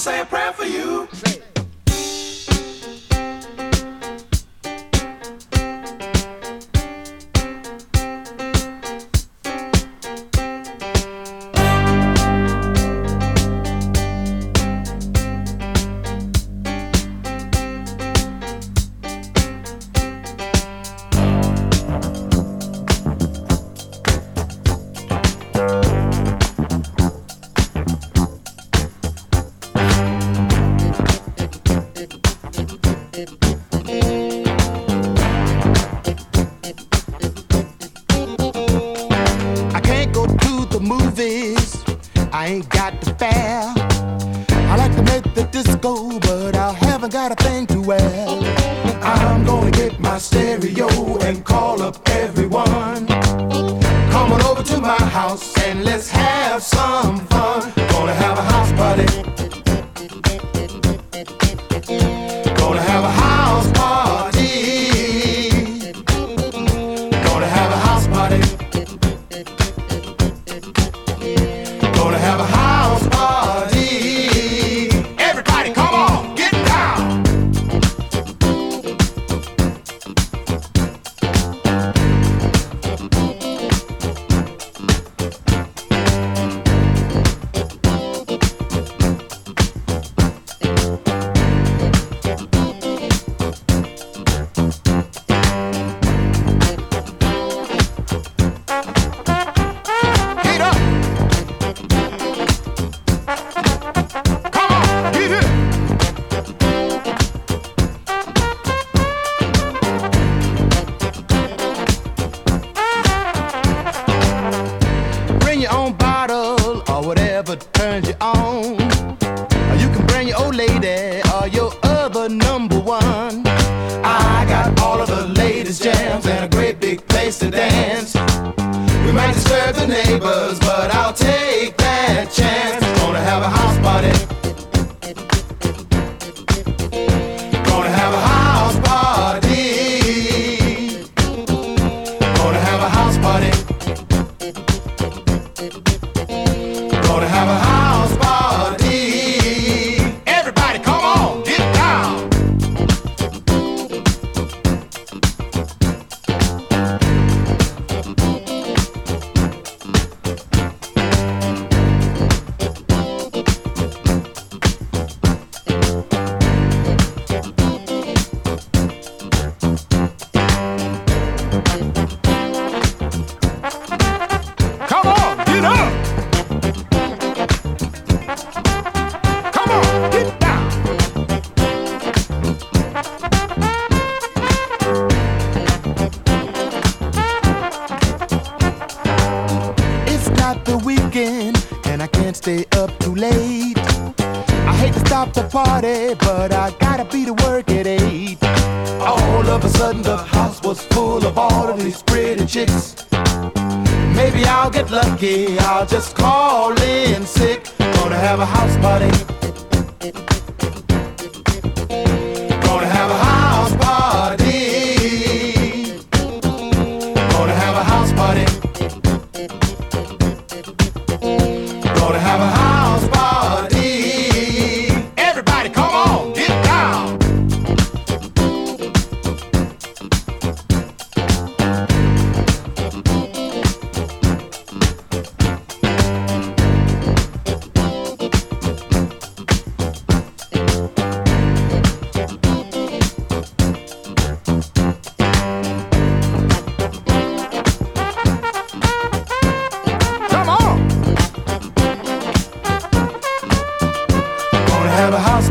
say a prayer for you.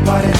transparente.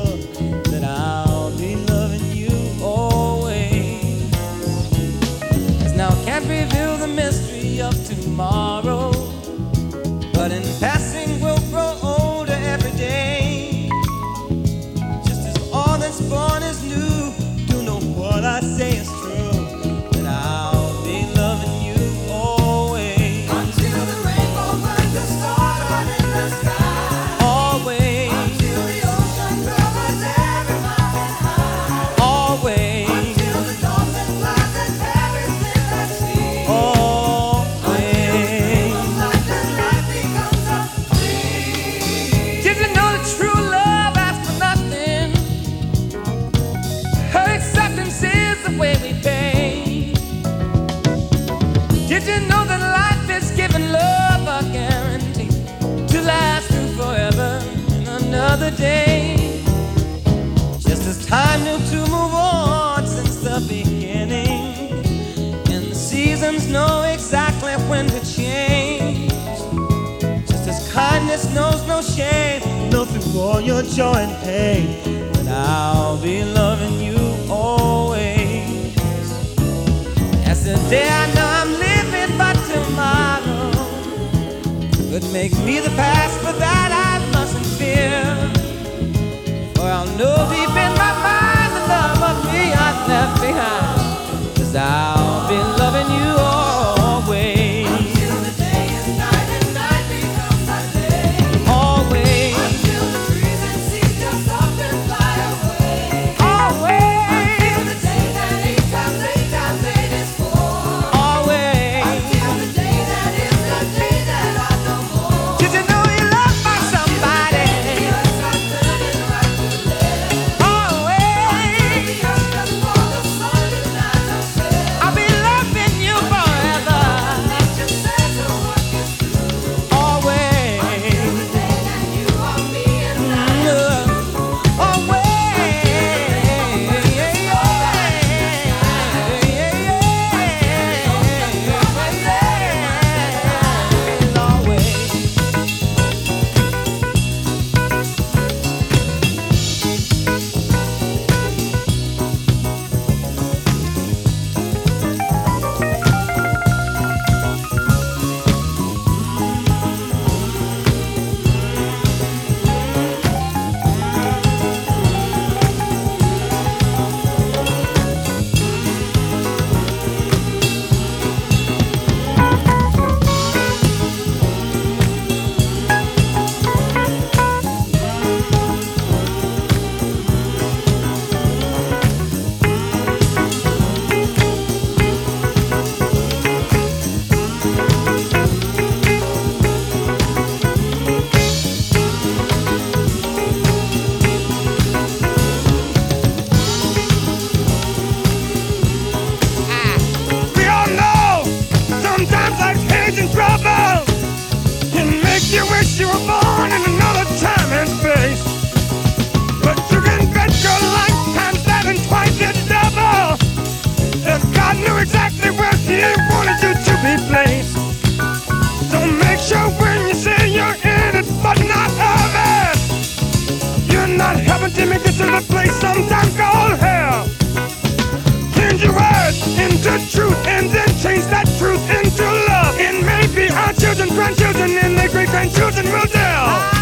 mystery of tomorrow. But in passing, we'll grow older every day. Just as all that's born is new, do know what I say is can't know through all your joy and pain but I'll be loving you always. As the day I know I'm living, but tomorrow could make me the past, for that I mustn't fear. For I'll know deep in my mind the love of me I left behind, cause I'll be loving To truth and then change that truth into love. And maybe our children, grandchildren, and their great grandchildren will tell.